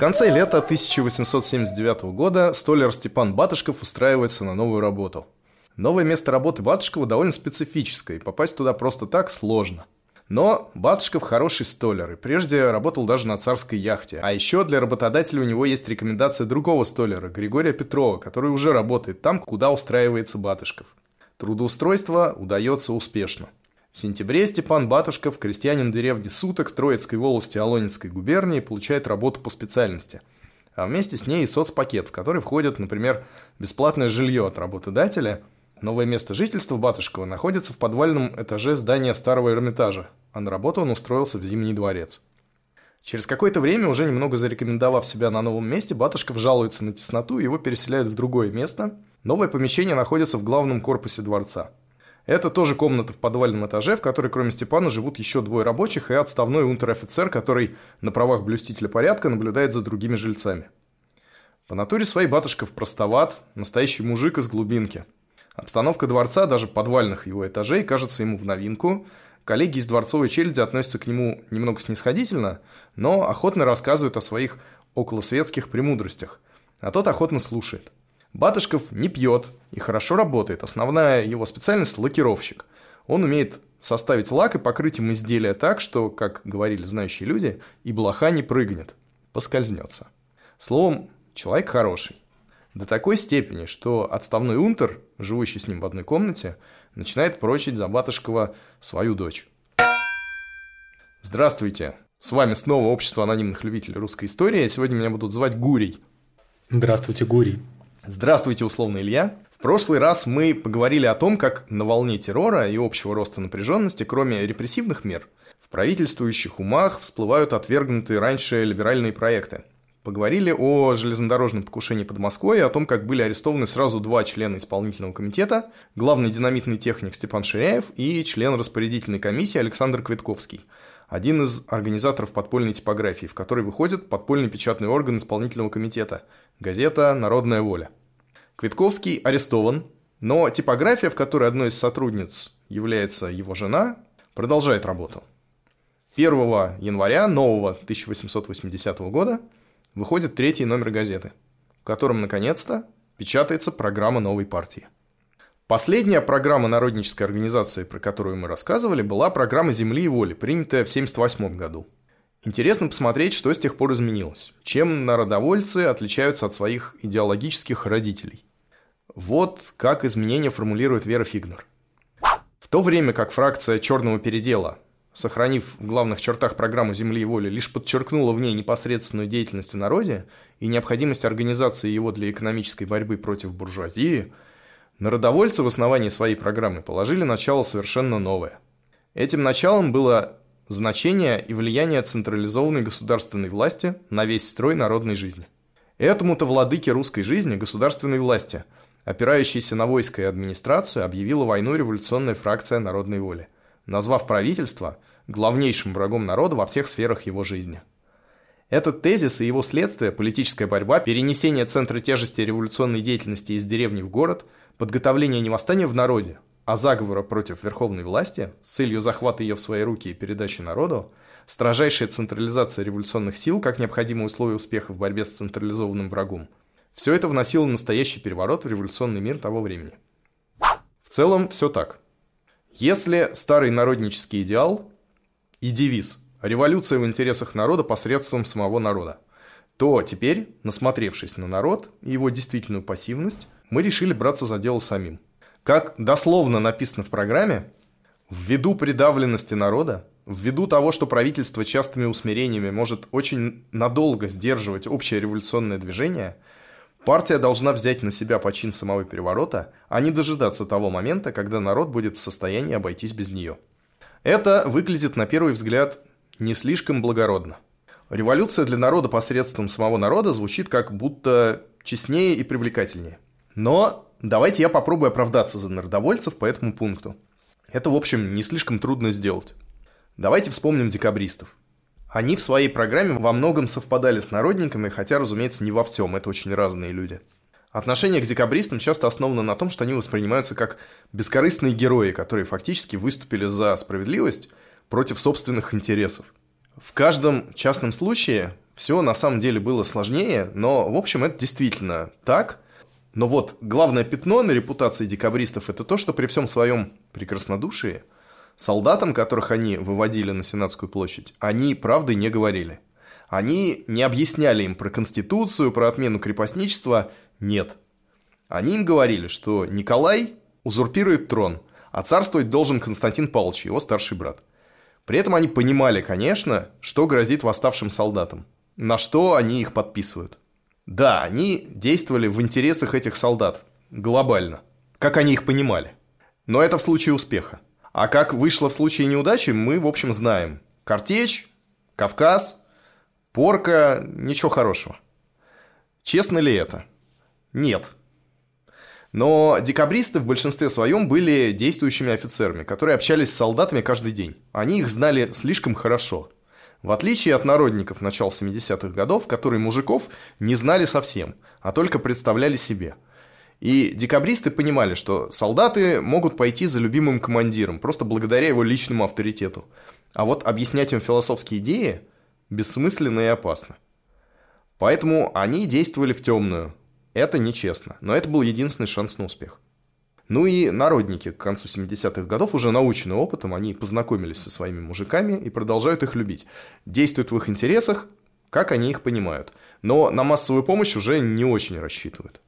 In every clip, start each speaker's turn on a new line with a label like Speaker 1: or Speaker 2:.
Speaker 1: Конце лета 1879 года столяр Степан Батышков устраивается на новую работу. Новое место работы Батышкова довольно специфическое, и попасть туда просто так сложно. Но Батышков хороший столяр, и прежде работал даже на царской яхте. А еще для работодателя у него есть рекомендация другого столяра, Григория Петрова, который уже работает там, куда устраивается Батышков. Трудоустройство удается успешно. В сентябре Степан Батушков, крестьянин деревни Суток Троицкой волости Алонинской губернии, получает работу по специальности. А вместе с ней и соцпакет, в который входит, например, бесплатное жилье от работодателя. Новое место жительства Батушкова находится в подвальном этаже здания старого Эрмитажа, а на работу он устроился в Зимний дворец. Через какое-то время, уже немного зарекомендовав себя на новом месте, Батушков жалуется на тесноту, и его переселяют в другое место. Новое помещение находится в главном корпусе дворца – это тоже комната в подвальном этаже, в которой кроме Степана живут еще двое рабочих и отставной унтер-офицер, который на правах блюстителя порядка наблюдает за другими жильцами. По натуре своей Батышков простоват, настоящий мужик из глубинки. Обстановка дворца, даже подвальных его этажей, кажется ему в новинку. Коллеги из дворцовой челяди относятся к нему немного снисходительно, но охотно рассказывают о своих околосветских премудростях, а тот охотно слушает – Батышков не пьет и хорошо работает. Основная его специальность – лакировщик. Он умеет составить лак и покрыть им изделие так, что, как говорили знающие люди, и блоха не прыгнет, поскользнется. Словом, человек хороший. До такой степени, что отставной унтер, живущий с ним в одной комнате, начинает прочить за Батышкова свою дочь. Здравствуйте! С вами снова Общество анонимных любителей русской истории. Сегодня меня будут звать Гурий.
Speaker 2: Здравствуйте, Гурий.
Speaker 1: Здравствуйте, условно Илья. В прошлый раз мы поговорили о том, как на волне террора и общего роста напряженности, кроме репрессивных мер, в правительствующих умах всплывают отвергнутые раньше либеральные проекты. Поговорили о железнодорожном покушении под Москвой и о том, как были арестованы сразу два члена исполнительного комитета, главный динамитный техник Степан Ширяев и член распорядительной комиссии Александр Квитковский, один из организаторов подпольной типографии, в которой выходит подпольный печатный орган исполнительного комитета – Газета «Народная воля». Квитковский арестован, но типография, в которой одной из сотрудниц является его жена, продолжает работу. 1 января нового 1880 года выходит третий номер газеты, в котором, наконец-то, печатается программа новой партии. Последняя программа народнической организации, про которую мы рассказывали, была программа «Земли и воли», принятая в 1978 году – Интересно посмотреть, что с тех пор изменилось. Чем народовольцы отличаются от своих идеологических родителей. Вот как изменения формулирует Вера Фигнер. В то время как фракция «Черного передела», сохранив в главных чертах программу «Земли и воли», лишь подчеркнула в ней непосредственную деятельность в народе и необходимость организации его для экономической борьбы против буржуазии, народовольцы в основании своей программы положили начало совершенно новое. Этим началом было значение и влияние централизованной государственной власти на весь строй народной жизни. Этому-то владыке русской жизни, государственной власти, опирающаяся на войско и администрацию, объявила войну революционная фракция народной воли, назвав правительство главнейшим врагом народа во всех сферах его жизни. Этот тезис и его следствие, политическая борьба, перенесение центра тяжести революционной деятельности из деревни в город, подготовление не восстания в народе, а заговора против верховной власти с целью захвата ее в свои руки и передачи народу, строжайшая централизация революционных сил как необходимое условие успеха в борьбе с централизованным врагом. Все это вносило настоящий переворот в революционный мир того времени. В целом все так. Если старый народнический идеал и девиз «революция в интересах народа посредством самого народа», то теперь, насмотревшись на народ и его действительную пассивность, мы решили браться за дело самим. Как дословно написано в программе, ввиду придавленности народа, ввиду того, что правительство частыми усмирениями может очень надолго сдерживать общее революционное движение, партия должна взять на себя почин самого переворота, а не дожидаться того момента, когда народ будет в состоянии обойтись без нее. Это выглядит на первый взгляд не слишком благородно. Революция для народа посредством самого народа звучит как будто честнее и привлекательнее. Но давайте я попробую оправдаться за народовольцев по этому пункту. Это, в общем, не слишком трудно сделать. Давайте вспомним декабристов. Они в своей программе во многом совпадали с народниками, хотя, разумеется, не во всем, это очень разные люди. Отношение к декабристам часто основано на том, что они воспринимаются как бескорыстные герои, которые фактически выступили за справедливость против собственных интересов. В каждом частном случае все на самом деле было сложнее, но, в общем, это действительно так. Но вот главное пятно на репутации декабристов – это то, что при всем своем прекраснодушии – Солдатам, которых они выводили на Сенатскую площадь, они правды не говорили. Они не объясняли им про Конституцию, про отмену крепостничества. Нет. Они им говорили, что Николай узурпирует трон, а царствовать должен Константин Павлович, его старший брат. При этом они понимали, конечно, что грозит восставшим солдатам, на что они их подписывают. Да, они действовали в интересах этих солдат, глобально, как они их понимали. Но это в случае успеха. А как вышло в случае неудачи, мы, в общем, знаем. Картечь, Кавказ, порка, ничего хорошего. Честно ли это? Нет. Но декабристы в большинстве своем были действующими офицерами, которые общались с солдатами каждый день. Они их знали слишком хорошо. В отличие от народников начала 70-х годов, которые мужиков не знали совсем, а только представляли себе – и декабристы понимали, что солдаты могут пойти за любимым командиром, просто благодаря его личному авторитету. А вот объяснять им философские идеи бессмысленно и опасно. Поэтому они действовали в темную. Это нечестно, но это был единственный шанс на успех. Ну и народники к концу 70-х годов, уже научены опытом, они познакомились со своими мужиками и продолжают их любить. Действуют в их интересах, как они их понимают. Но на массовую помощь уже не очень рассчитывают.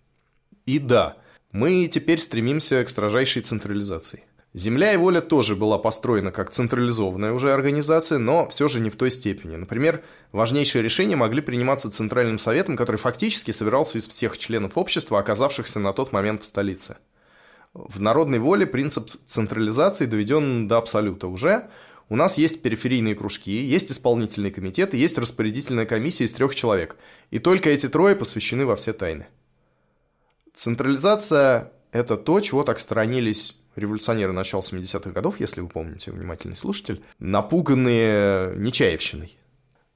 Speaker 1: И да, мы теперь стремимся к строжайшей централизации. Земля и воля тоже была построена как централизованная уже организация, но все же не в той степени. Например, важнейшие решения могли приниматься Центральным Советом, который фактически собирался из всех членов общества, оказавшихся на тот момент в столице. В народной воле принцип централизации доведен до абсолюта уже. У нас есть периферийные кружки, есть исполнительные комитеты, есть распорядительная комиссия из трех человек. И только эти трое посвящены во все тайны. Централизация – это то, чего так сторонились революционеры начала 70-х годов, если вы помните, внимательный слушатель, напуганные Нечаевщиной.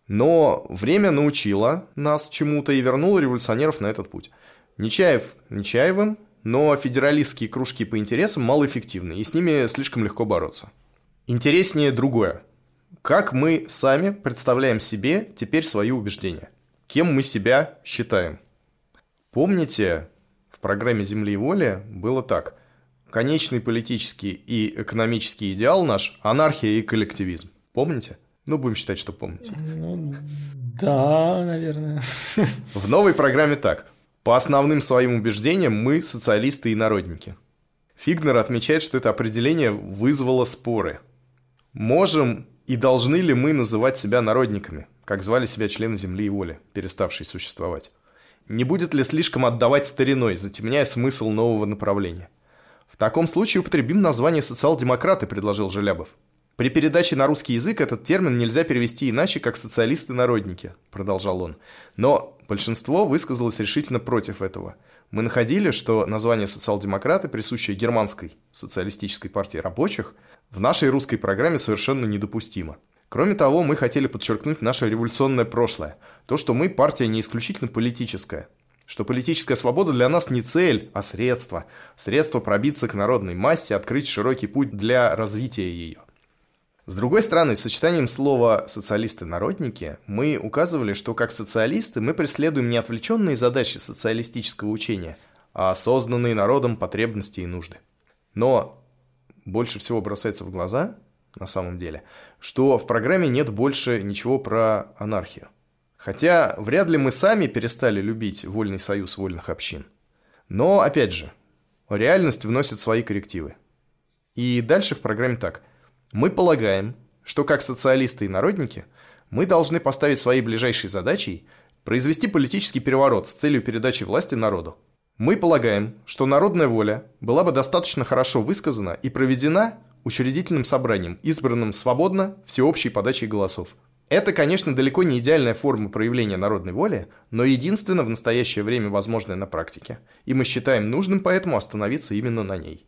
Speaker 1: Но время научило нас чему-то и вернуло революционеров на этот путь. Нечаев Нечаевым, но федералистские кружки по интересам малоэффективны, и с ними слишком легко бороться. Интереснее другое. Как мы сами представляем себе теперь свои убеждения? Кем мы себя считаем? Помните, в программе «Земли и воли» было так. Конечный политический и экономический идеал наш – анархия и коллективизм. Помните? Ну, будем считать, что помните. Ну,
Speaker 2: да, наверное.
Speaker 1: В новой программе так. По основным своим убеждениям мы социалисты и народники. Фигнер отмечает, что это определение вызвало споры. Можем и должны ли мы называть себя народниками, как звали себя члены Земли и воли, переставшие существовать? Не будет ли слишком отдавать стариной, затемняя смысл нового направления? В таком случае употребим название «социал-демократы», предложил Желябов. При передаче на русский язык этот термин нельзя перевести иначе, как «социалисты-народники», продолжал он. Но большинство высказалось решительно против этого. мы находили, что название «социал-демократы», присущее германской социалистической партии рабочих, в нашей русской программе совершенно недопустимо. Кроме того, мы хотели подчеркнуть наше революционное прошлое, то, что мы партия не исключительно политическая, что политическая свобода для нас не цель, а средство, средство пробиться к народной массе, открыть широкий путь для развития ее. С другой стороны, сочетанием слова «социалисты-народники» мы указывали, что как социалисты мы преследуем не отвлеченные задачи социалистического учения, а осознанные народом потребности и нужды. Но больше всего бросается в глаза, на самом деле, что в программе нет больше ничего про анархию. Хотя вряд ли мы сами перестали любить вольный союз вольных общин. Но, опять же, реальность вносит свои коррективы. И дальше в программе так – мы полагаем, что как социалисты и народники мы должны поставить своей ближайшей задачей произвести политический переворот с целью передачи власти народу. Мы полагаем, что народная воля была бы достаточно хорошо высказана и проведена учредительным собранием, избранным свободно всеобщей подачей голосов. Это, конечно, далеко не идеальная форма проявления народной воли, но единственно в настоящее время возможная на практике, и мы считаем нужным поэтому остановиться именно на ней.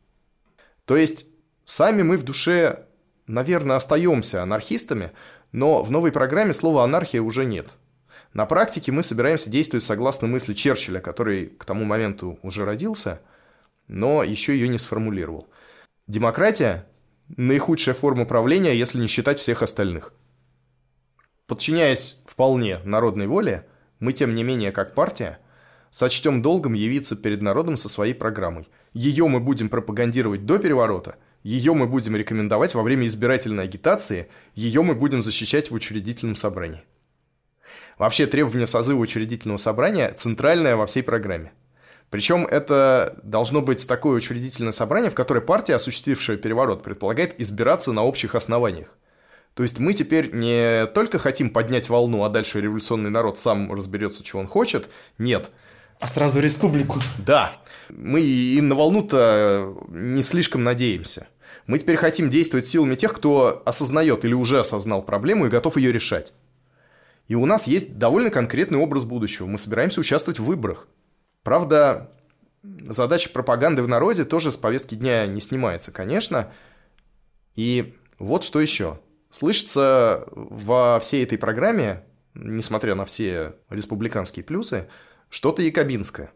Speaker 1: То есть, сами мы в душе наверное, остаемся анархистами, но в новой программе слова «анархия» уже нет. На практике мы собираемся действовать согласно мысли Черчилля, который к тому моменту уже родился, но еще ее не сформулировал. Демократия – наихудшая форма правления, если не считать всех остальных. Подчиняясь вполне народной воле, мы, тем не менее, как партия, сочтем долгом явиться перед народом со своей программой. Ее мы будем пропагандировать до переворота – ее мы будем рекомендовать во время избирательной агитации, ее мы будем защищать в учредительном собрании. Вообще требование созыва учредительного собрания центральное во всей программе. Причем это должно быть такое учредительное собрание, в которое партия, осуществившая переворот, предполагает избираться на общих основаниях. То есть мы теперь не только хотим поднять волну, а дальше революционный народ сам разберется, чего он хочет. Нет.
Speaker 2: А сразу республику.
Speaker 1: Да. Мы и на волну-то не слишком надеемся. Мы теперь хотим действовать силами тех, кто осознает или уже осознал проблему и готов ее решать. И у нас есть довольно конкретный образ будущего. Мы собираемся участвовать в выборах. Правда, задача пропаганды в народе тоже с повестки дня не снимается, конечно. И вот что еще. Слышится во всей этой программе, несмотря на все республиканские плюсы, что-то якобинское.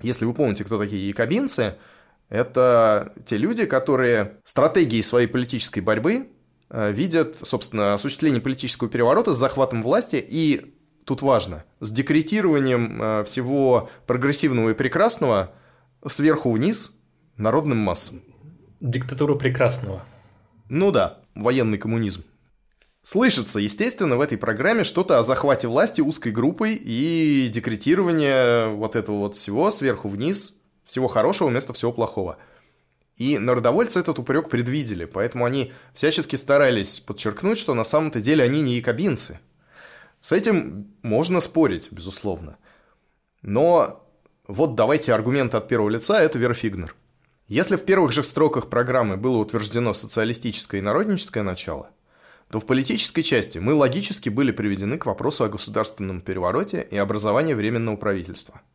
Speaker 1: Если вы помните, кто такие якобинцы – это те люди, которые стратегией своей политической борьбы э, видят, собственно, осуществление политического переворота с захватом власти и, тут важно, с декретированием э, всего прогрессивного и прекрасного сверху вниз народным массам.
Speaker 2: Диктатура прекрасного.
Speaker 1: Ну да, военный коммунизм. Слышится, естественно, в этой программе что-то о захвате власти узкой группой и декретировании вот этого вот всего сверху вниз всего хорошего вместо всего плохого. И народовольцы этот упрек предвидели, поэтому они всячески старались подчеркнуть, что на самом-то деле они не якобинцы. С этим можно спорить, безусловно. Но вот давайте аргумент от первого лица – это Вера Фигнер. Если в первых же строках программы было утверждено социалистическое и народническое начало, то в политической части мы логически были приведены к вопросу о государственном перевороте и образовании Временного правительства –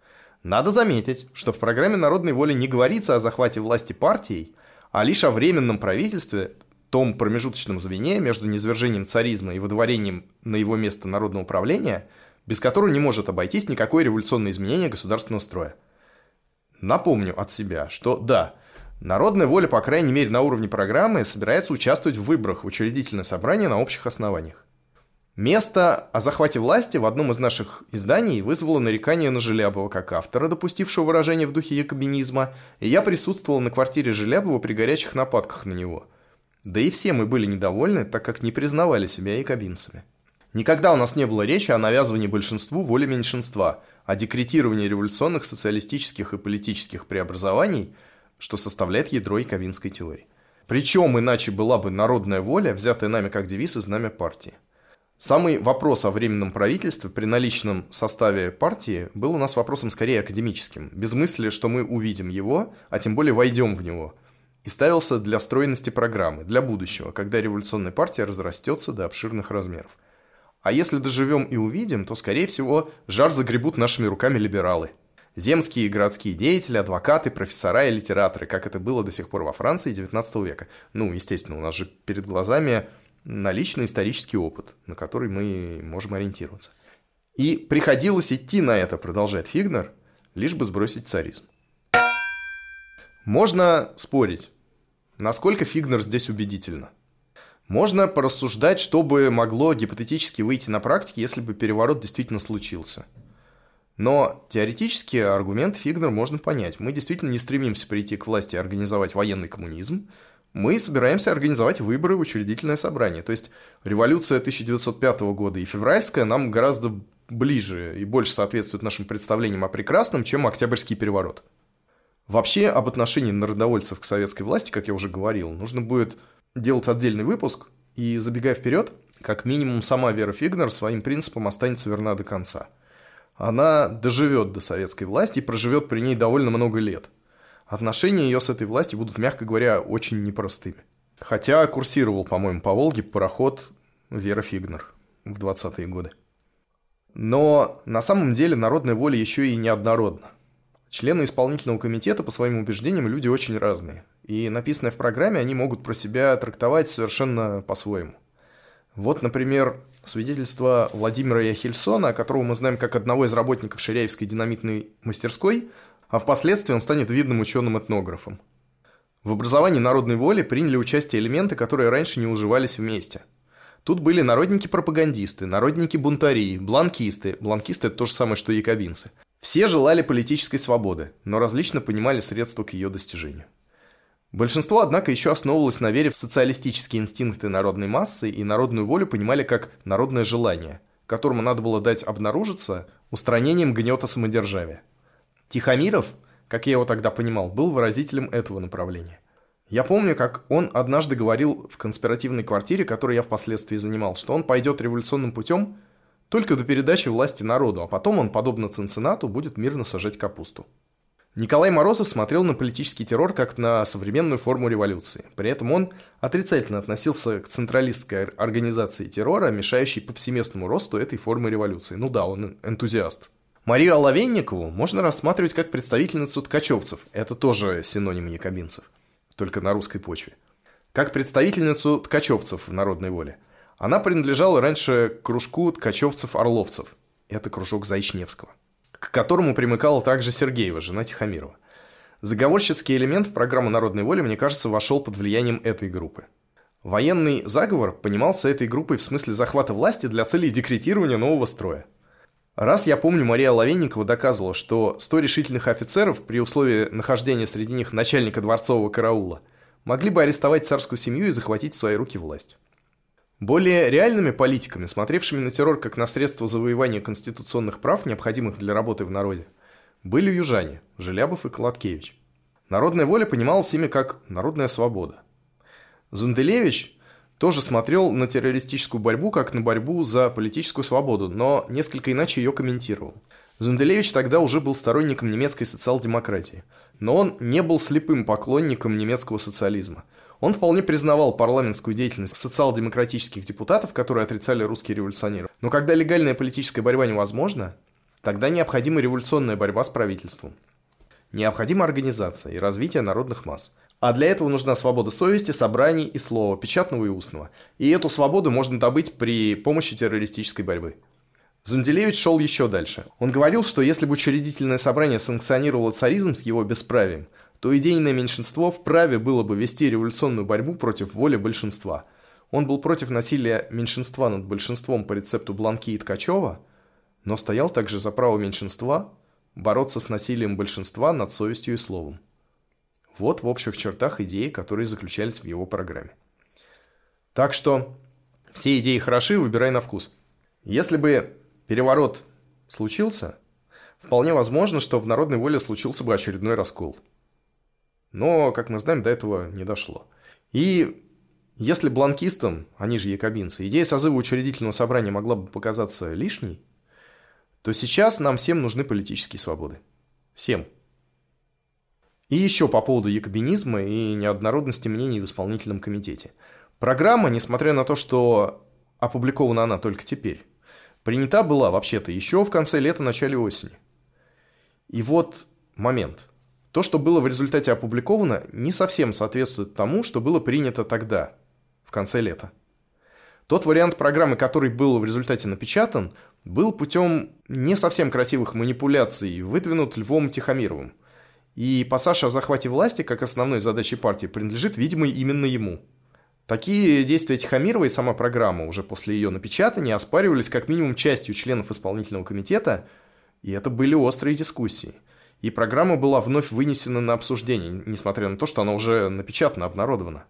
Speaker 1: надо заметить, что в программе народной воли не говорится о захвате власти партией, а лишь о временном правительстве, том промежуточном звене между низвержением царизма и выдворением на его место народного управления, без которого не может обойтись никакое революционное изменение государственного строя. Напомню от себя, что да, народная воля, по крайней мере на уровне программы, собирается участвовать в выборах в учредительное собрание на общих основаниях. Место о захвате власти в одном из наших изданий вызвало нарекание на Желябова как автора, допустившего выражение в духе якобинизма, и я присутствовал на квартире Желябова при горячих нападках на него. Да и все мы были недовольны, так как не признавали себя якобинцами. Никогда у нас не было речи о навязывании большинству воли меньшинства, о декретировании революционных социалистических и политических преобразований, что составляет ядро якобинской теории. Причем иначе была бы народная воля, взятая нами как девиз и знамя партии. Самый вопрос о временном правительстве при наличном составе партии был у нас вопросом скорее академическим, без мысли, что мы увидим его, а тем более войдем в него, и ставился для стройности программы, для будущего, когда революционная партия разрастется до обширных размеров. А если доживем и увидим, то, скорее всего, жар загребут нашими руками либералы. Земские и городские деятели, адвокаты, профессора и литераторы, как это было до сих пор во Франции XIX века. Ну, естественно, у нас же перед глазами наличный исторический опыт, на который мы можем ориентироваться. И приходилось идти на это, продолжает Фигнер, лишь бы сбросить царизм. Можно спорить, насколько Фигнер здесь убедительно. Можно порассуждать, что бы могло гипотетически выйти на практике, если бы переворот действительно случился. Но теоретически аргумент Фигнер можно понять. Мы действительно не стремимся прийти к власти и организовать военный коммунизм. Мы собираемся организовать выборы в учредительное собрание. То есть революция 1905 года и февральская нам гораздо ближе и больше соответствует нашим представлениям о прекрасном, чем Октябрьский переворот. Вообще, об отношении народовольцев к советской власти, как я уже говорил, нужно будет делать отдельный выпуск, и, забегая вперед, как минимум сама Вера Фигнер своим принципам останется верна до конца. Она доживет до советской власти и проживет при ней довольно много лет. Отношения ее с этой властью будут, мягко говоря, очень непростыми. Хотя курсировал, по-моему, по Волге пароход Вера Фигнер в 20-е годы. Но на самом деле народная воля еще и неоднородна. Члены исполнительного комитета, по своим убеждениям, люди очень разные. И написанное в программе они могут про себя трактовать совершенно по-своему. Вот, например, свидетельство Владимира Яхельсона, которого мы знаем как одного из работников Ширяевской динамитной мастерской, а впоследствии он станет видным ученым-этнографом. В образовании народной воли приняли участие элементы, которые раньше не уживались вместе. Тут были народники-пропагандисты, народники-бунтари, бланкисты, бланкисты – это то же самое, что якобинцы – все желали политической свободы, но различно понимали средства к ее достижению. Большинство, однако, еще основывалось на вере в социалистические инстинкты народной массы и народную волю понимали как народное желание, которому надо было дать обнаружиться устранением гнета самодержавия. Тихомиров, как я его тогда понимал, был выразителем этого направления. Я помню, как он однажды говорил в конспиративной квартире, которую я впоследствии занимал, что он пойдет революционным путем – только до передачи власти народу, а потом он, подобно Цинциннату, будет мирно сажать капусту. Николай Морозов смотрел на политический террор как на современную форму революции. При этом он отрицательно относился к централистской организации террора, мешающей повсеместному росту этой формы революции. Ну да, он энтузиаст. Марию Оловенникову можно рассматривать как представительницу ткачевцев. Это тоже синоним якобинцев, только на русской почве. Как представительницу ткачевцев в народной воле. Она принадлежала раньше кружку ткачевцев-орловцев. Это кружок Зайчневского. К которому примыкала также Сергеева, жена Тихомирова. Заговорщицкий элемент в программу «Народной воли», мне кажется, вошел под влиянием этой группы. Военный заговор понимался этой группой в смысле захвата власти для целей декретирования нового строя. Раз я помню, Мария Лавенникова доказывала, что 100 решительных офицеров при условии нахождения среди них начальника дворцового караула могли бы арестовать царскую семью и захватить в свои руки власть. Более реальными политиками, смотревшими на террор как на средство завоевания конституционных прав, необходимых для работы в народе, были южане – Желябов и Колоткевич. Народная воля понималась ими как народная свобода. Зунделевич тоже смотрел на террористическую борьбу как на борьбу за политическую свободу, но несколько иначе ее комментировал. Зунделевич тогда уже был сторонником немецкой социал-демократии, но он не был слепым поклонником немецкого социализма – он вполне признавал парламентскую деятельность социал-демократических депутатов, которые отрицали русские революционеры. Но когда легальная политическая борьба невозможна, тогда необходима революционная борьба с правительством. Необходима организация и развитие народных масс. А для этого нужна свобода совести, собраний и слова, печатного и устного. И эту свободу можно добыть при помощи террористической борьбы. Зунделевич шел еще дальше. Он говорил, что если бы учредительное собрание санкционировало царизм с его бесправием, то идейное меньшинство вправе было бы вести революционную борьбу против воли большинства. Он был против насилия меньшинства над большинством по рецепту Бланки и Ткачева, но стоял также за право меньшинства бороться с насилием большинства над совестью и словом. Вот в общих чертах идеи, которые заключались в его программе. Так что все идеи хороши, выбирай на вкус. Если бы переворот случился, вполне возможно, что в народной воле случился бы очередной раскол – но, как мы знаем, до этого не дошло. И если бланкистам, они же якобинцы, идея созыва учредительного собрания могла бы показаться лишней, то сейчас нам всем нужны политические свободы. Всем. И еще по поводу якобинизма и неоднородности мнений в исполнительном комитете. Программа, несмотря на то, что опубликована она только теперь, принята была вообще-то еще в конце лета, начале осени. И вот момент. То, что было в результате опубликовано, не совсем соответствует тому, что было принято тогда, в конце лета. Тот вариант программы, который был в результате напечатан, был путем не совсем красивых манипуляций выдвинут Львом Тихомировым. И пассаж о захвате власти как основной задачей партии принадлежит, видимо, именно ему. Такие действия Тихомирова и сама программа уже после ее напечатания оспаривались как минимум частью членов исполнительного комитета, и это были острые дискуссии. И программа была вновь вынесена на обсуждение, несмотря на то, что она уже напечатана, обнародована.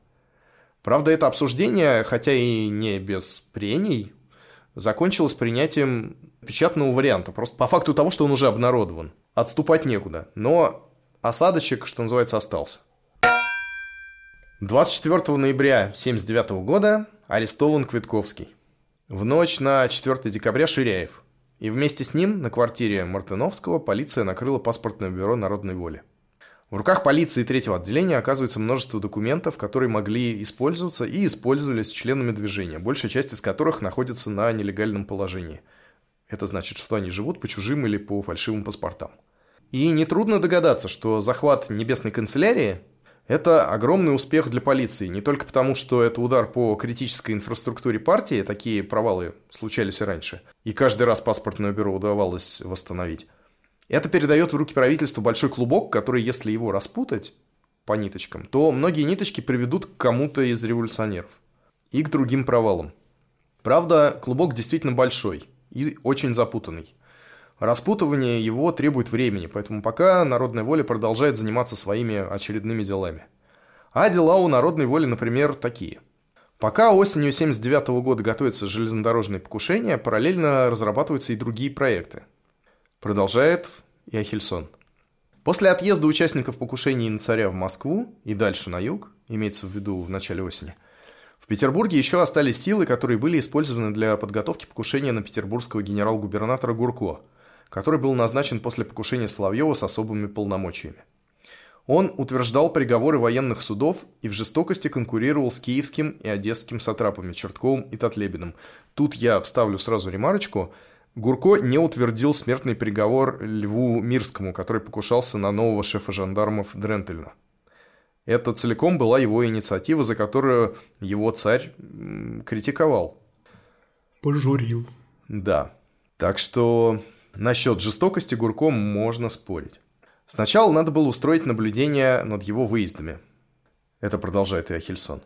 Speaker 1: Правда, это обсуждение, хотя и не без прений, закончилось принятием печатного варианта, просто по факту того, что он уже обнародован. Отступать некуда, но осадочек, что называется, остался. 24 ноября 1979 года арестован Квитковский. В ночь на 4 декабря Ширяев. И вместе с ним на квартире Мартыновского полиция накрыла паспортное бюро народной воли. В руках полиции третьего отделения оказывается множество документов, которые могли использоваться и использовались членами движения, большая часть из которых находится на нелегальном положении. Это значит, что они живут по чужим или по фальшивым паспортам. И нетрудно догадаться, что захват Небесной канцелярии – это огромный успех для полиции, не только потому, что это удар по критической инфраструктуре партии, такие провалы случались и раньше, и каждый раз паспортное бюро удавалось восстановить, это передает в руки правительству большой клубок, который, если его распутать по ниточкам, то многие ниточки приведут к кому-то из революционеров и к другим провалам. Правда, клубок действительно большой и очень запутанный. Распутывание его требует времени, поэтому пока народная воля продолжает заниматься своими очередными делами. А дела у народной воли, например, такие. Пока осенью 79 года готовятся железнодорожные покушения, параллельно разрабатываются и другие проекты – Продолжает Яхельсон. После отъезда участников покушений на царя в Москву и дальше на юг, имеется в виду в начале осени, в Петербурге еще остались силы, которые были использованы для подготовки покушения на петербургского генерал-губернатора Гурко, который был назначен после покушения Соловьева с особыми полномочиями. Он утверждал приговоры военных судов и в жестокости конкурировал с киевским и одесским сатрапами Чертковым и Татлебиным. Тут я вставлю сразу ремарочку – Гурко не утвердил смертный приговор Льву Мирскому, который покушался на нового шефа жандармов Дрентельна. Это целиком была его инициатива, за которую его царь критиковал.
Speaker 2: Пожурил.
Speaker 1: Да. Так что насчет жестокости Гурко можно спорить. Сначала надо было устроить наблюдение над его выездами. Это продолжает Иохельсон.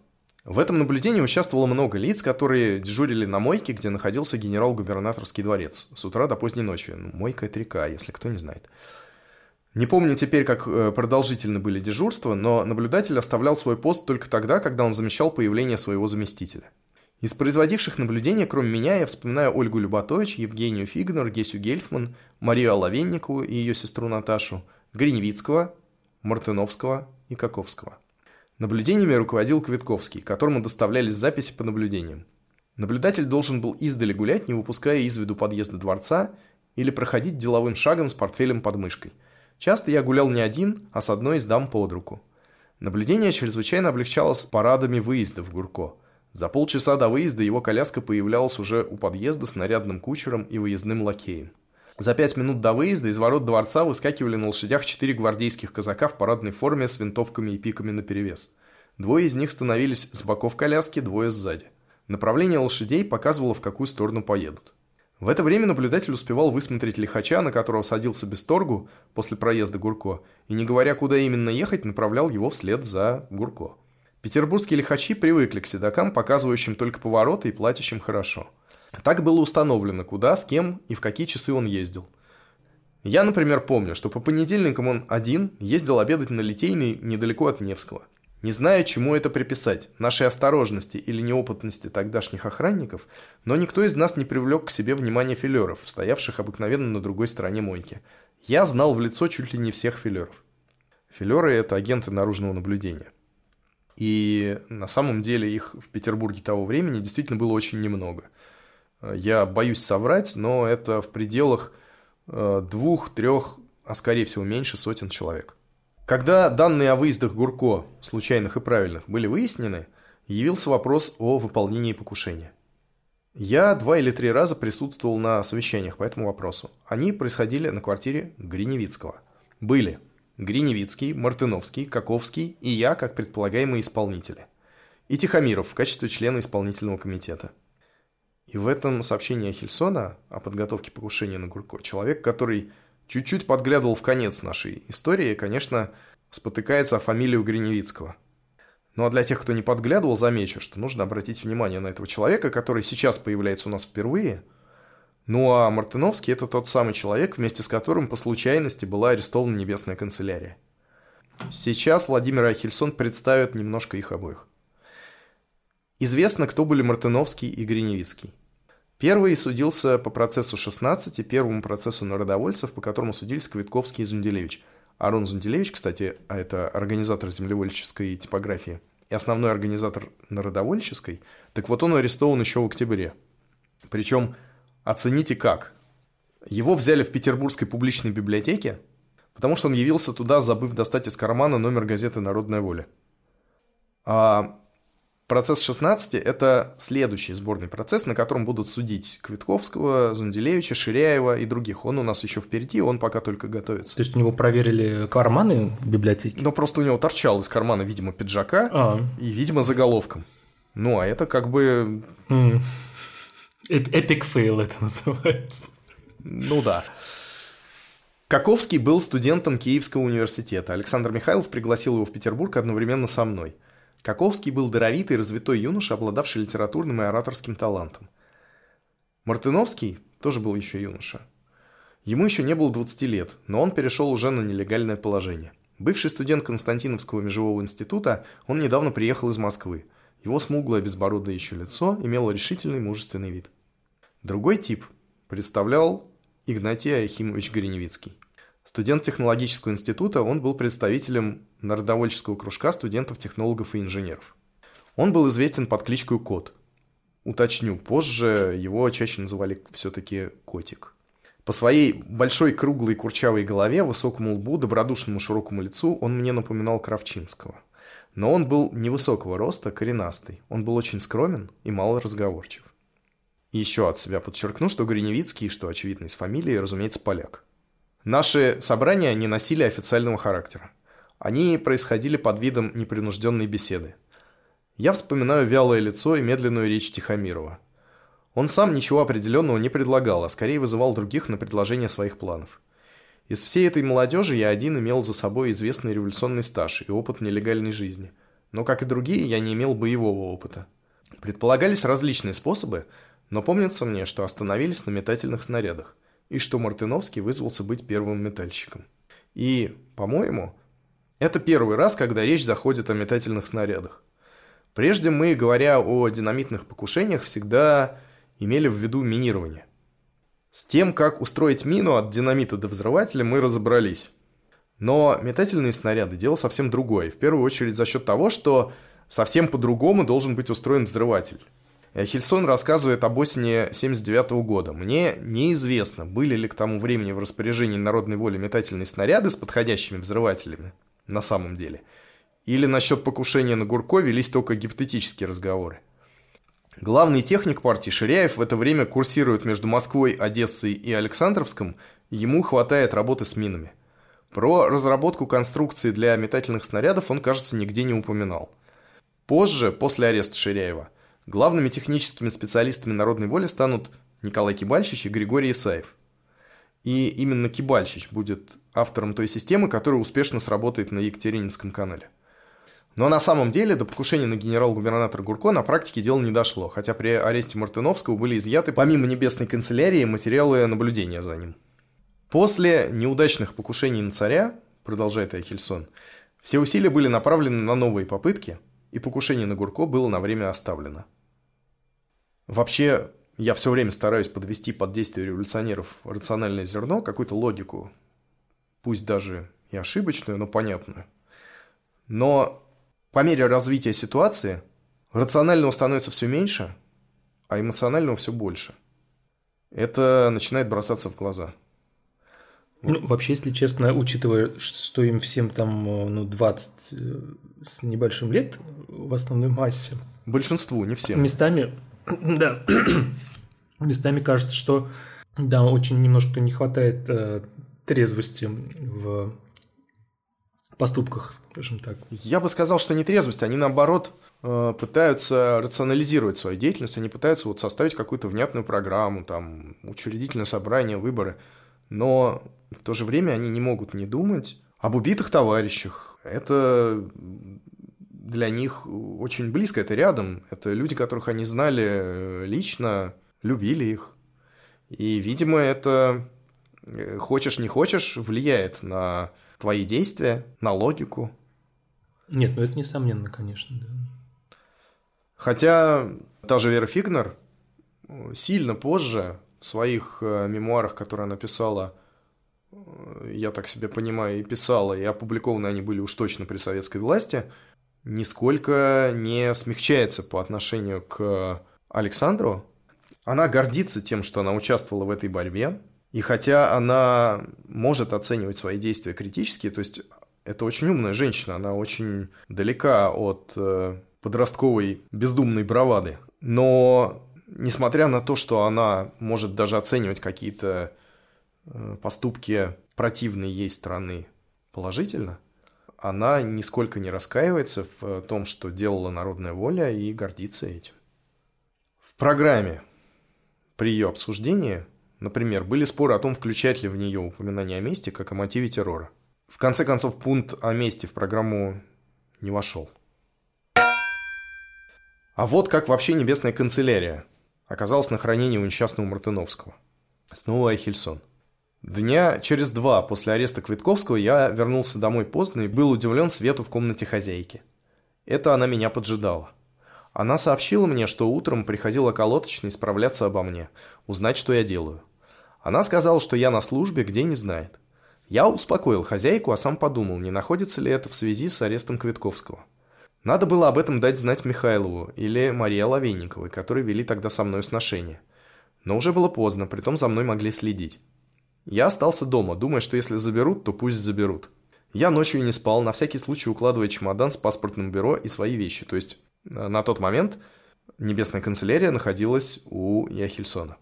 Speaker 1: В этом наблюдении участвовало много лиц, которые дежурили на мойке, где находился генерал-губернаторский дворец, с утра до поздней ночи. Ну, мойка – это река, если кто не знает. Не помню теперь, как э, продолжительны были дежурства, но наблюдатель оставлял свой пост только тогда, когда он замечал появление своего заместителя. Из производивших наблюдения, кроме меня, я вспоминаю Ольгу Любатович, Евгению Фигнер, Гесю Гельфман, Марию Оловенникову и ее сестру Наташу, Гриневицкого, Мартыновского и Каковского. Наблюдениями руководил Квитковский, которому доставлялись записи по наблюдениям. Наблюдатель должен был издали гулять, не выпуская из виду подъезда дворца или проходить деловым шагом с портфелем под мышкой. Часто я гулял не один, а с одной из дам под руку. Наблюдение чрезвычайно облегчалось парадами выезда в Гурко. За полчаса до выезда его коляска появлялась уже у подъезда с нарядным кучером и выездным лакеем. За пять минут до выезда из ворот дворца выскакивали на лошадях четыре гвардейских казака в парадной форме с винтовками и пиками наперевес. Двое из них становились с боков коляски, двое сзади. Направление лошадей показывало, в какую сторону поедут. В это время наблюдатель успевал высмотреть лихача, на которого садился без торгу после проезда Гурко, и, не говоря, куда именно ехать, направлял его вслед за Гурко. Петербургские лихачи привыкли к седокам, показывающим только повороты и платящим хорошо – так было установлено, куда, с кем и в какие часы он ездил. Я, например, помню, что по понедельникам он один ездил обедать на Литейный недалеко от Невского. Не зная, чему это приписать, нашей осторожности или неопытности тогдашних охранников, но никто из нас не привлек к себе внимание филеров, стоявших обыкновенно на другой стороне мойки. Я знал в лицо чуть ли не всех филеров. Филеры – это агенты наружного наблюдения. И на самом деле их в Петербурге того времени действительно было очень немного – я боюсь соврать, но это в пределах э, двух, трех, а скорее всего меньше сотен человек. Когда данные о выездах Гурко, случайных и правильных, были выяснены, явился вопрос о выполнении покушения. Я два или три раза присутствовал на совещаниях по этому вопросу. Они происходили на квартире Гриневицкого. Были Гриневицкий, Мартыновский, Каковский и я, как предполагаемые исполнители. И Тихомиров в качестве члена исполнительного комитета. И в этом сообщении Хельсона о подготовке покушения на Гурко человек, который чуть-чуть подглядывал в конец нашей истории, конечно, спотыкается о фамилию Гриневицкого – ну а для тех, кто не подглядывал, замечу, что нужно обратить внимание на этого человека, который сейчас появляется у нас впервые. Ну а Мартыновский – это тот самый человек, вместе с которым по случайности была арестована Небесная канцелярия. Сейчас Владимир Ахельсон представит немножко их обоих. Известно, кто были Мартыновский и Гриневицкий. Первый судился по процессу 16, первому процессу народовольцев, по которому судились Квитковский и Зунделевич. Арон Зунделевич, кстати, а это организатор землевольческой типографии – и основной организатор народовольческой, так вот он арестован еще в октябре. Причем, оцените как. Его взяли в Петербургской публичной библиотеке, потому что он явился туда, забыв достать из кармана номер газеты «Народная воля». А Процесс 16 – это следующий сборный процесс, на котором будут судить Квитковского, Зунделевича, Ширяева и других. Он у нас еще впереди, он пока только готовится.
Speaker 2: То есть у него проверили карманы в библиотеке?
Speaker 1: Ну, просто у него торчал из кармана, видимо, пиджака а. и, видимо, заголовком. Ну, а это как бы...
Speaker 2: Mm. Epic fail это называется.
Speaker 1: Ну да. Каковский был студентом Киевского университета. Александр Михайлов пригласил его в Петербург одновременно со мной – Каковский был даровитый развитой юноша, обладавший литературным и ораторским талантом. Мартыновский тоже был еще юноша. Ему еще не было 20 лет, но он перешел уже на нелегальное положение. Бывший студент Константиновского межевого института, он недавно приехал из Москвы. Его смуглое безбородое еще лицо имело решительный мужественный вид. Другой тип представлял Игнатий Ахимович Гореневицкий. Студент технологического института, он был представителем народовольческого кружка студентов-технологов и инженеров. Он был известен под кличкой Кот. Уточню, позже его чаще называли все-таки Котик. По своей большой круглой курчавой голове, высокому лбу, добродушному широкому лицу он мне напоминал Кравчинского. Но он был невысокого роста, коренастый. Он был очень скромен и мало разговорчив. Еще от себя подчеркну, что Гриневицкий, что очевидно из фамилии, разумеется, поляк. Наши собрания не носили официального характера. Они происходили под видом непринужденной беседы. Я вспоминаю вялое лицо и медленную речь Тихомирова. Он сам ничего определенного не предлагал, а скорее вызывал других на предложение своих планов. Из всей этой молодежи я один имел за собой известный революционный стаж и опыт нелегальной жизни. Но, как и другие, я не имел боевого опыта. Предполагались различные способы, но помнится мне, что остановились на метательных снарядах – и что Мартыновский вызвался быть первым метальщиком. И, по-моему, это первый раз, когда речь заходит о метательных снарядах. Прежде мы, говоря о динамитных покушениях, всегда имели в виду минирование. С тем, как устроить мину от динамита до взрывателя, мы разобрались. Но метательные снаряды – дело совсем другое. В первую очередь за счет того, что совсем по-другому должен быть устроен взрыватель. Хельсон рассказывает об осени 79 года. Мне неизвестно, были ли к тому времени в распоряжении народной воли метательные снаряды с подходящими взрывателями на самом деле. Или насчет покушения на Гурко велись только гипотетические разговоры. Главный техник партии Ширяев в это время курсирует между Москвой, Одессой и Александровском, ему хватает работы с минами. Про разработку конструкции для метательных снарядов он, кажется, нигде не упоминал. Позже, после ареста Ширяева, Главными техническими специалистами народной воли станут Николай Кибальчич и Григорий Исаев. И именно Кибальчич будет автором той системы, которая успешно сработает на Екатерининском канале. Но на самом деле до покушения на генерал-губернатора Гурко на практике дело не дошло, хотя при аресте Мартыновского были изъяты помимо небесной канцелярии материалы наблюдения за ним. После неудачных покушений на царя, продолжает Айхельсон, все усилия были направлены на новые попытки, и покушение на Гурко было на время оставлено. Вообще, я все время стараюсь подвести под действие революционеров рациональное зерно, какую-то логику, пусть даже и ошибочную, но понятную. Но по мере развития ситуации рационального становится все меньше, а эмоционального все больше. Это начинает бросаться в глаза.
Speaker 2: Ну, вообще, если честно, учитывая, что им всем там ну, 20 э, с небольшим лет в основной массе.
Speaker 1: Большинству, не всем.
Speaker 2: Местами Да. Местами кажется, что да, очень немножко не хватает э, трезвости в поступках, скажем так.
Speaker 1: Я бы сказал, что не трезвость, они наоборот э, пытаются рационализировать свою деятельность, они пытаются вот составить какую-то внятную программу, там, учредительное собрание, выборы, но в то же время они не могут не думать об убитых товарищах. Это для них очень близко, это рядом. Это люди, которых они знали э, лично, любили их. И, видимо, это, э, хочешь не хочешь, влияет на твои действия, на логику.
Speaker 2: Нет, ну это несомненно, конечно, да.
Speaker 1: Хотя та же Вера Фигнер э, сильно позже в своих мемуарах, которые она писала, я так себе понимаю, и писала, и опубликованы они были уж точно при советской власти – нисколько не смягчается по отношению к Александру. Она гордится тем, что она участвовала в этой борьбе. И хотя она может оценивать свои действия критически, то есть это очень умная женщина, она очень далека от э, подростковой бездумной бравады. Но несмотря на то, что она может даже оценивать какие-то э, поступки противной ей страны положительно – она нисколько не раскаивается в том, что делала народная воля и гордится этим. В программе при ее обсуждении, например, были споры о том, включать ли в нее упоминание о месте как о мотиве террора. В конце концов, пункт о месте в программу не вошел. А вот как вообще Небесная канцелярия оказалась на хранении у несчастного Мартыновского. Снова Ахельсон. Дня через два после ареста Квитковского я вернулся домой поздно и был удивлен свету в комнате хозяйки. Это она меня поджидала. Она сообщила мне, что утром приходила колоточный справляться обо мне, узнать, что я делаю. Она сказала, что я на службе, где не знает. Я успокоил хозяйку, а сам подумал, не находится ли это в связи с арестом Квитковского. Надо было об этом дать знать Михайлову или Марии Оловейниковой, которые вели тогда со мной сношение. Но уже было поздно, притом за мной могли следить. Я остался дома, думая, что если заберут, то пусть заберут. Я ночью не спал, на всякий случай укладывая чемодан с паспортным бюро и свои вещи. То есть э, на тот момент Небесная канцелярия находилась у Яхельсона.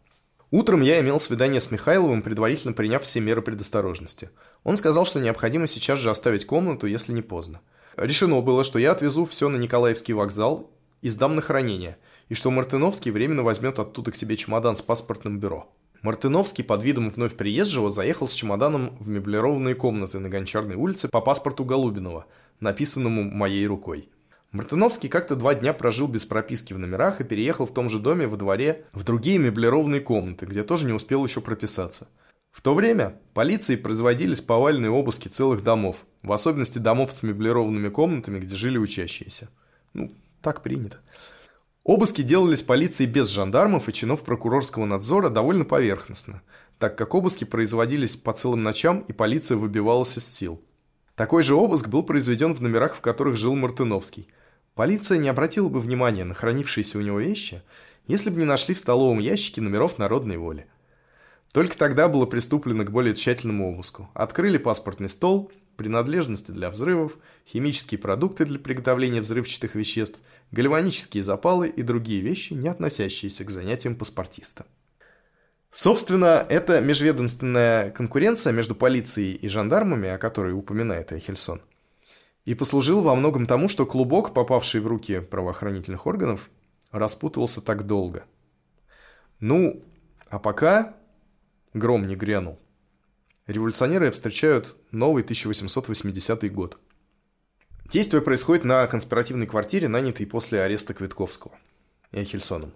Speaker 1: Утром я имел свидание с Михайловым, предварительно приняв все меры предосторожности. Он сказал, что необходимо сейчас же оставить комнату, если не поздно. Решено было, что я отвезу все на Николаевский вокзал и сдам на хранение, и что Мартыновский временно возьмет оттуда к себе чемодан с паспортным бюро. Мартыновский под видом вновь приезжего заехал с чемоданом в меблированные комнаты на Гончарной улице по паспорту Голубинова, написанному моей рукой. Мартыновский как-то два дня прожил без прописки в номерах и переехал в том же доме во дворе в другие меблированные комнаты, где тоже не успел еще прописаться. В то время полиции производились повальные обыски целых домов, в особенности домов с меблированными комнатами, где жили учащиеся. Ну, так принято. Обыски делались полицией без жандармов и чинов прокурорского надзора довольно поверхностно, так как обыски производились по целым ночам и полиция выбивалась из сил. Такой же обыск был произведен в номерах, в которых жил Мартыновский. Полиция не обратила бы внимания на хранившиеся у него вещи, если бы не нашли в столовом ящике номеров народной воли. Только тогда было приступлено к более тщательному обыску. Открыли паспортный стол, принадлежности для взрывов, химические продукты для приготовления взрывчатых веществ, гальванические запалы и другие вещи, не относящиеся к занятиям паспортиста. Собственно, эта межведомственная конкуренция между полицией и жандармами, о которой упоминает Эхельсон, и послужила во многом тому, что клубок, попавший в руки правоохранительных органов, распутывался так долго. Ну, а пока гром не грянул. Революционеры встречают новый 1880 год. Действие происходит на конспиративной квартире, нанятой после ареста Квитковского и Ахельсоном.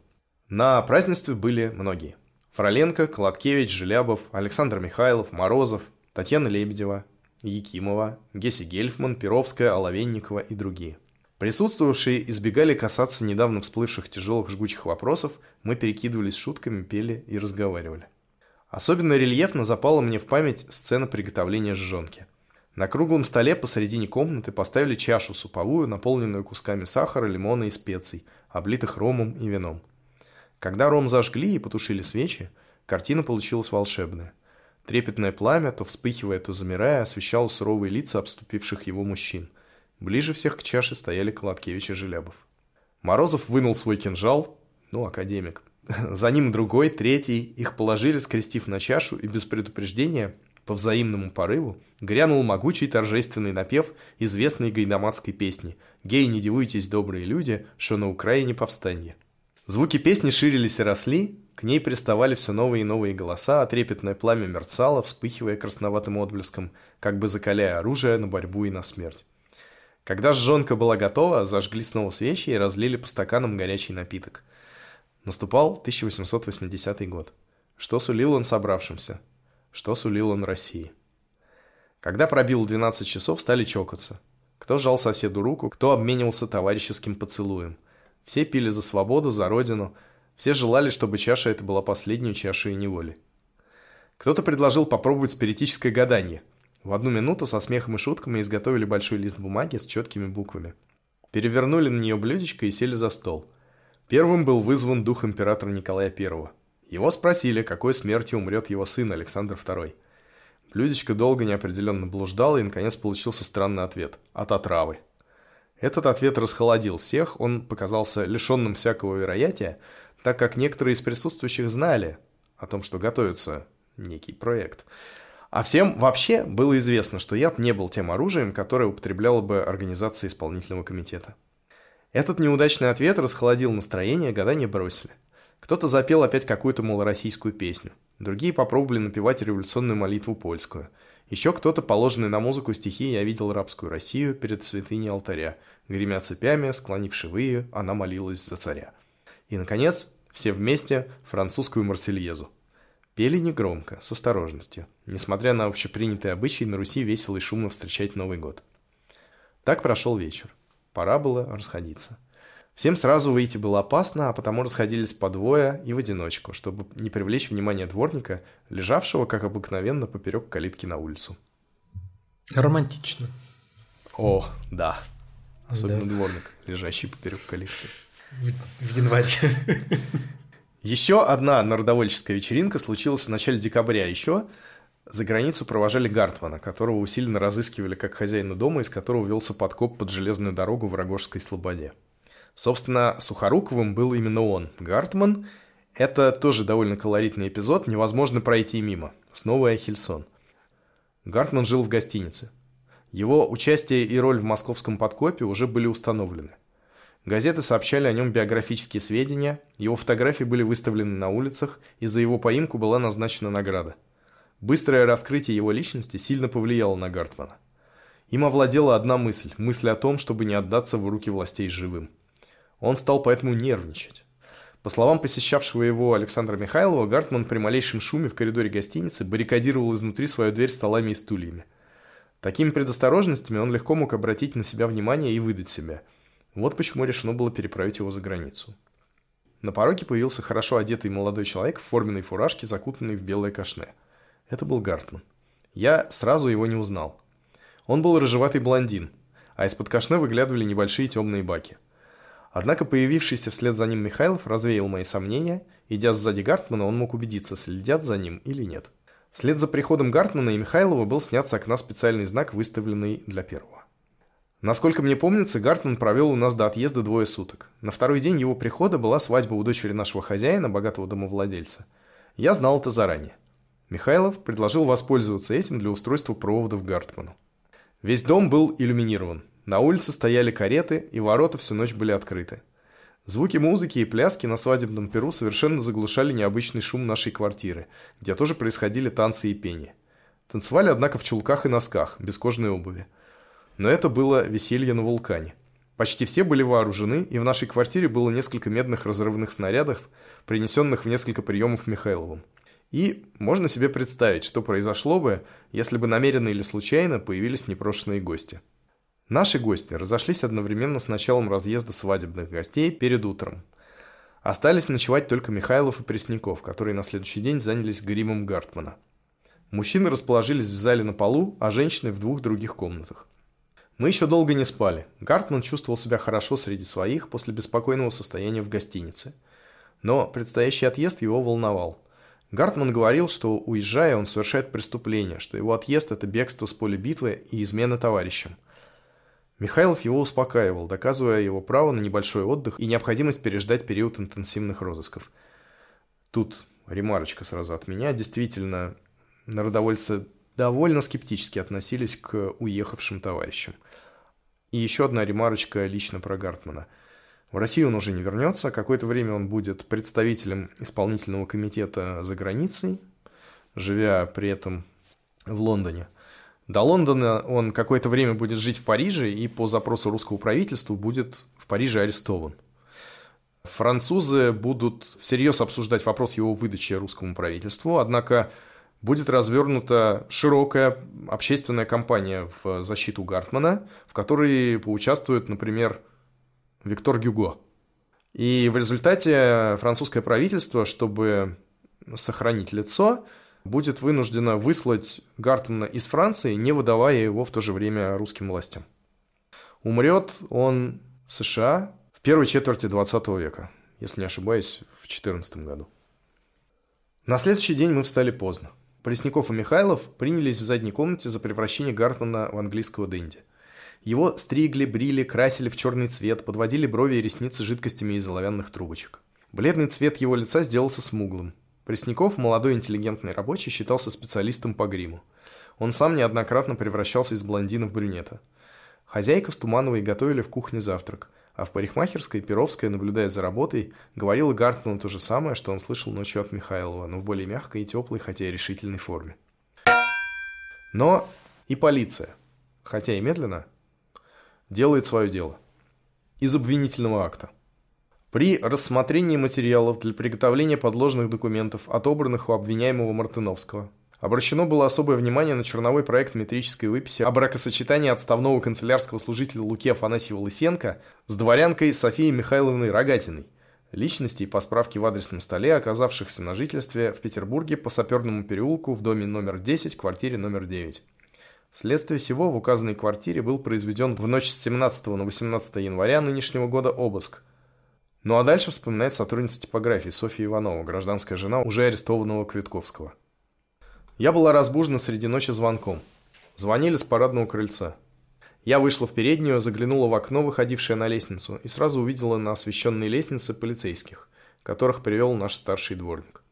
Speaker 1: На празднестве были многие. Фроленко, Колоткевич, Желябов, Александр Михайлов, Морозов, Татьяна Лебедева, Якимова, Гесси Гельфман, Перовская, Оловенникова и другие. Присутствовавшие избегали касаться недавно всплывших тяжелых жгучих вопросов, мы перекидывались шутками, пели и разговаривали. Особенно рельефно запала мне в память сцена приготовления жжонки. На круглом столе посередине комнаты поставили чашу суповую, наполненную кусками сахара, лимона и специй, облитых ромом и вином. Когда ром зажгли и потушили свечи, картина получилась волшебная. Трепетное пламя, то вспыхивая, то замирая, освещало суровые лица обступивших его мужчин. Ближе всех к чаше стояли Колоткевич и Желябов. Морозов вынул свой кинжал, ну, академик. За ним другой, третий, их положили, скрестив на чашу, и без предупреждения, по взаимному порыву, грянул могучий торжественный напев известной гайдамацкой песни «Гей, не дивуйтесь, добрые люди, что на Украине повстанье». Звуки песни ширились и росли, к ней приставали все новые и новые голоса, а трепетное пламя мерцало, вспыхивая красноватым отблеском, как бы закаляя оружие на борьбу и на смерть. Когда жжонка была готова, зажгли снова свечи и разлили по стаканам горячий напиток. Наступал 1880 год. Что сулил он собравшимся? Что сулил он России? Когда пробил 12 часов, стали чокаться. Кто жал соседу руку, кто обменивался товарищеским поцелуем. Все пили за свободу, за родину – все желали, чтобы чаша эта была последней чашей неволи. Кто-то предложил попробовать спиритическое гадание. В одну минуту со смехом и шутками изготовили большой лист бумаги с четкими буквами. Перевернули на нее блюдечко и сели за стол. Первым был вызван дух императора Николая I. Его спросили, какой смертью умрет его сын Александр II. Блюдечко долго неопределенно блуждало и, наконец, получился странный ответ – от отравы. Этот ответ расхолодил всех, он показался лишенным всякого вероятия, так как некоторые из присутствующих знали о том, что готовится некий проект. А всем вообще было известно, что яд не был тем оружием, которое употребляла бы организация исполнительного комитета. Этот неудачный ответ расхолодил настроение, гадания бросили. Кто-то запел опять какую-то малороссийскую песню. Другие попробовали напевать революционную молитву польскую. Еще кто-то, положенный на музыку стихи, я видел рабскую Россию перед святыней алтаря. Гремя цепями, склонивши вые, она молилась за царя. И, наконец, все вместе французскую марсельезу. Пели негромко, с осторожностью, несмотря на общепринятые обычаи на Руси весело и шумно встречать Новый год. Так прошел вечер. Пора было расходиться. Всем сразу выйти было опасно, а потому расходились по двое и в одиночку, чтобы не привлечь внимание дворника, лежавшего, как обыкновенно, поперек калитки на улицу.
Speaker 2: Романтично.
Speaker 1: О, да. Особенно да. дворник, лежащий поперек калитки
Speaker 2: в, в январе.
Speaker 1: Еще одна народовольческая вечеринка случилась в начале декабря. Еще за границу провожали Гартмана, которого усиленно разыскивали как хозяина дома, из которого велся подкоп под железную дорогу в Рогожской Слободе. Собственно, Сухоруковым был именно он. Гартман – это тоже довольно колоритный эпизод, невозможно пройти мимо. Снова Ахельсон. Гартман жил в гостинице. Его участие и роль в московском подкопе уже были установлены. Газеты сообщали о нем биографические сведения, его фотографии были выставлены на улицах, и за его поимку была назначена награда. Быстрое раскрытие его личности сильно повлияло на Гартмана. Им овладела одна мысль – мысль о том, чтобы не отдаться в руки властей живым. Он стал поэтому нервничать. По словам посещавшего его Александра Михайлова, Гартман при малейшем шуме в коридоре гостиницы баррикадировал изнутри свою дверь столами и стульями. Такими предосторожностями он легко мог обратить на себя внимание и выдать себя – вот почему решено было переправить его за границу. На пороге появился хорошо одетый молодой человек в форменной фуражке, закутанный в белое кашне. Это был Гартман. Я сразу его не узнал. Он был рыжеватый блондин, а из-под кашне выглядывали небольшие темные баки. Однако появившийся вслед за ним Михайлов развеял мои сомнения. Идя сзади Гартмана, он мог убедиться, следят за ним или нет. Вслед за приходом Гартмана и Михайлова был снят с окна специальный знак, выставленный для первого. Насколько мне помнится, Гартман провел у нас до отъезда двое суток. На второй день его прихода была свадьба у дочери нашего хозяина, богатого домовладельца. Я знал это заранее. Михайлов предложил воспользоваться этим для устройства проводов Гартману. Весь дом был иллюминирован. На улице стояли кареты, и ворота всю ночь были открыты. Звуки музыки и пляски на свадебном перу совершенно заглушали необычный шум нашей квартиры, где тоже происходили танцы и пение. Танцевали, однако, в чулках и носках, без кожаной обуви. Но это было веселье на вулкане. Почти все были вооружены, и в нашей квартире было несколько медных разрывных снарядов, принесенных в несколько приемов Михайловым. И можно себе представить, что произошло бы, если бы намеренно или случайно появились непрошенные гости. Наши гости разошлись одновременно с началом разъезда свадебных гостей перед утром. Остались ночевать только Михайлов и Пресняков, которые на следующий день занялись гримом Гартмана. Мужчины расположились в зале на полу, а женщины в двух других комнатах. Мы еще долго не спали. Гартман чувствовал себя хорошо среди своих после беспокойного состояния в гостинице. Но предстоящий отъезд его волновал. Гартман говорил, что уезжая, он совершает преступление, что его отъезд – это бегство с поля битвы и измена товарищам. Михайлов его успокаивал, доказывая его право на небольшой отдых и необходимость переждать период интенсивных розысков. Тут ремарочка сразу от меня. Действительно, народовольцы довольно скептически относились к уехавшим товарищам. И еще одна ремарочка лично про Гартмана. В Россию он уже не вернется, какое-то время он будет представителем исполнительного комитета за границей, живя при этом в Лондоне – до Лондона он какое-то время будет жить в Париже и по запросу русского правительства будет в Париже арестован. Французы будут всерьез обсуждать вопрос его выдачи русскому правительству, однако будет развернута широкая общественная кампания в защиту Гартмана, в которой поучаствует, например, Виктор Гюго. И в результате французское правительство, чтобы сохранить лицо, будет вынуждена выслать Гартмана из Франции, не выдавая его в то же время русским властям. Умрет он в США в первой четверти 20 века, если не ошибаюсь, в 14 году. На следующий день мы встали поздно. Пресняков и Михайлов принялись в задней комнате за превращение Гартмана в английского дэнди. Его стригли, брили, красили в черный цвет, подводили брови и ресницы жидкостями из оловянных трубочек. Бледный цвет его лица сделался смуглым. Пресняков, молодой интеллигентный рабочий, считался специалистом по гриму. Он сам неоднократно превращался из блондина в брюнета. Хозяйка с Тумановой готовили в кухне завтрак, а в парикмахерской Перовская, наблюдая за работой, говорила Гартману то же самое, что он слышал ночью от Михайлова, но в более мягкой и теплой, хотя и решительной форме. Но и полиция, хотя и медленно, делает свое дело. Из обвинительного акта – при рассмотрении материалов для приготовления подложных документов, отобранных у обвиняемого Мартыновского, обращено было особое внимание на черновой проект метрической выписи о бракосочетании отставного канцелярского служителя Луки Афанасьева Лысенко с дворянкой Софией Михайловной Рогатиной, личностей по справке в адресном столе, оказавшихся на жительстве в Петербурге по Саперному переулку в доме номер 10, квартире номер 9. Вследствие всего в указанной квартире был произведен в ночь с 17 на 18 января нынешнего года обыск – ну а дальше вспоминает сотрудница типографии Софья Иванова, гражданская жена уже арестованного Квитковского. Я была разбужена среди ночи звонком. Звонили с парадного крыльца. Я вышла в переднюю, заглянула в окно, выходившее на лестницу, и сразу увидела на освещенной лестнице полицейских, которых привел наш старший дворник.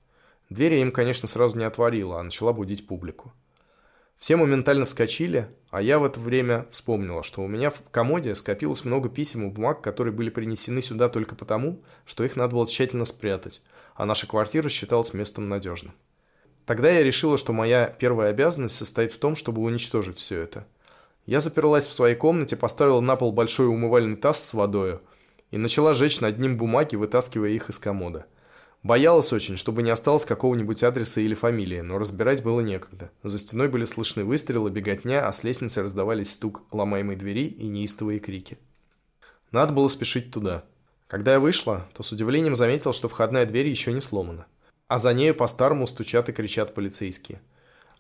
Speaker 1: Дверь я им, конечно, сразу не отворила, а начала будить публику. Все моментально вскочили, а я в это время вспомнила, что у меня в комоде скопилось много писем и бумаг, которые были принесены сюда только потому, что их надо было тщательно спрятать, а наша квартира считалась местом надежным. Тогда я решила, что моя первая обязанность состоит в том, чтобы уничтожить все это. Я заперлась в своей комнате, поставила на пол большой умывальный таз с водой и начала жечь над ним бумаги, вытаскивая их из комода – Боялась очень, чтобы не осталось какого-нибудь адреса или фамилии, но разбирать было некогда. За стеной были слышны выстрелы, беготня, а с лестницы раздавались стук ломаемой двери и неистовые крики. Надо было спешить туда. Когда я вышла, то с удивлением заметил, что входная дверь еще не сломана. А за нею по-старому стучат и кричат полицейские.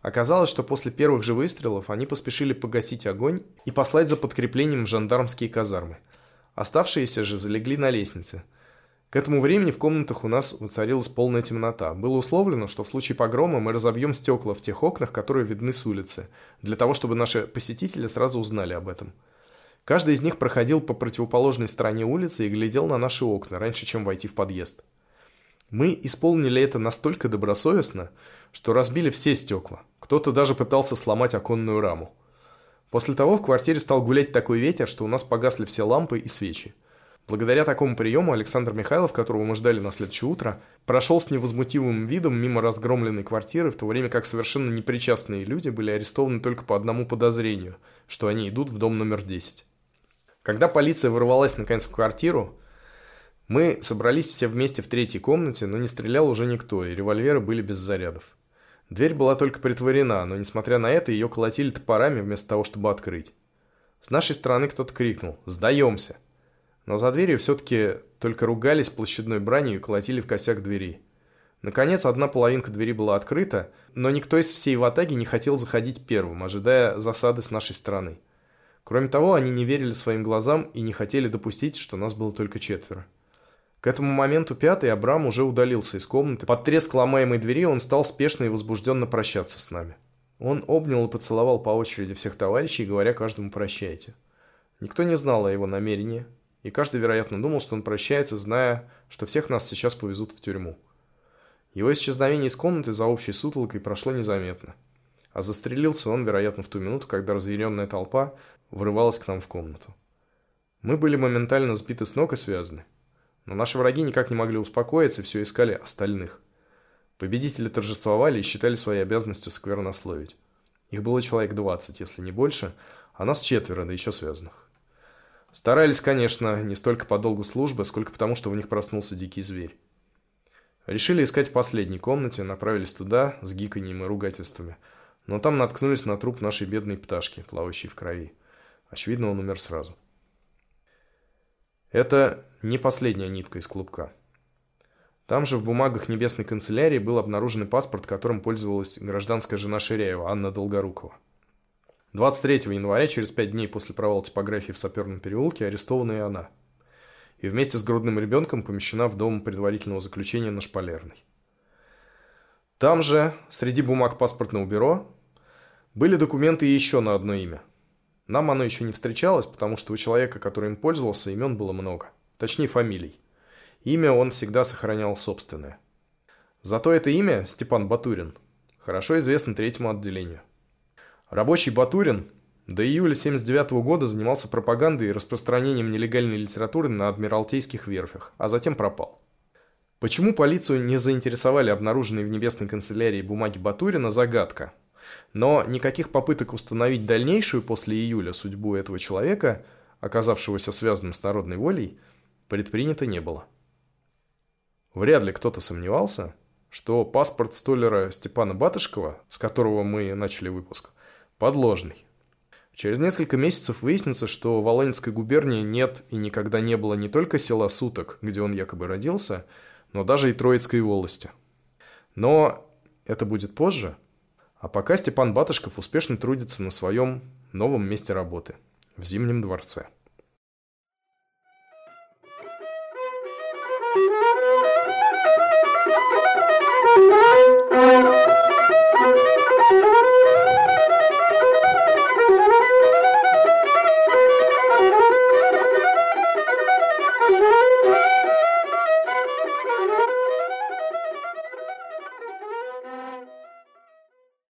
Speaker 1: Оказалось, что после первых же выстрелов они поспешили погасить огонь и послать за подкреплением в жандармские казармы. Оставшиеся же залегли на лестнице – к этому времени в комнатах у нас воцарилась полная темнота. Было условлено, что в случае погрома мы разобьем стекла в тех окнах, которые видны с улицы, для того, чтобы наши посетители сразу узнали об этом. Каждый из них проходил по противоположной стороне улицы и глядел на наши окна, раньше, чем войти в подъезд. Мы исполнили это настолько добросовестно, что разбили все стекла. Кто-то даже пытался сломать оконную раму. После того в квартире стал гулять такой ветер, что у нас погасли все лампы и свечи. Благодаря такому приему Александр Михайлов, которого мы ждали на следующее утро, прошел с невозмутимым видом мимо разгромленной квартиры, в то время как совершенно непричастные люди были арестованы только по одному подозрению, что они идут в дом номер 10. Когда полиция ворвалась наконец в квартиру, мы собрались все вместе в третьей комнате, но не стрелял уже никто, и револьверы были без зарядов. Дверь была только притворена, но несмотря на это ее колотили топорами вместо того, чтобы открыть. С нашей стороны кто-то крикнул «Сдаемся!» Но за дверью все-таки только ругались площадной бранью и колотили в косяк двери. Наконец, одна половинка двери была открыта, но никто из всей ватаги не хотел заходить первым, ожидая засады с нашей стороны. Кроме того, они не верили своим глазам и не хотели допустить, что нас было только четверо. К этому моменту пятый Абрам уже удалился из комнаты. Под треск ломаемой двери он стал спешно и возбужденно прощаться с нами. Он обнял и поцеловал по очереди всех товарищей, говоря каждому «прощайте». Никто не знал о его намерении, и каждый, вероятно, думал, что он прощается, зная, что всех нас сейчас повезут в тюрьму. Его исчезновение из комнаты за общей сутолкой прошло незаметно. А застрелился он, вероятно, в ту минуту, когда разъяренная толпа врывалась к нам в комнату. Мы были моментально сбиты с ног и связаны. Но наши враги никак не могли успокоиться и все искали остальных. Победители торжествовали и считали своей обязанностью сквернословить. Их было человек 20, если не больше, а нас четверо, да еще связанных. Старались, конечно, не столько по долгу службы, сколько потому, что в них проснулся дикий зверь. Решили искать в последней комнате, направились туда с гиканьем и ругательствами. Но там наткнулись на труп нашей бедной пташки, плавающей в крови. Очевидно, он умер сразу. Это не последняя нитка из клубка. Там же в бумагах Небесной канцелярии был обнаружен паспорт, которым пользовалась гражданская жена Ширяева, Анна Долгорукова. 23 января, через пять дней после провала типографии в Саперном переулке, арестована и она. И вместе с грудным ребенком помещена в дом предварительного заключения на Шпалерной. Там же, среди бумаг паспортного бюро, были документы еще на одно имя. Нам оно еще не встречалось, потому что у человека, который им пользовался, имен было много. Точнее, фамилий. Имя он всегда сохранял собственное. Зато это имя, Степан Батурин, хорошо известно третьему отделению. Рабочий Батурин до июля 79 года занимался пропагандой и распространением нелегальной литературы на адмиралтейских верфях, а затем пропал. Почему полицию не заинтересовали обнаруженные в Небесной канцелярии бумаги Батурина – загадка. Но никаких попыток установить дальнейшую после июля судьбу этого человека, оказавшегося связанным с народной волей, предпринято не было. Вряд ли кто-то сомневался, что паспорт столера Степана Батышкова, с которого мы начали выпуск, подложный. Через несколько месяцев выяснится, что в Волынской губернии нет и никогда не было не только села Суток, где он якобы родился, но даже и Троицкой волости. Но это будет позже. А пока Степан Батышков успешно трудится на своем новом месте работы – в Зимнем дворце.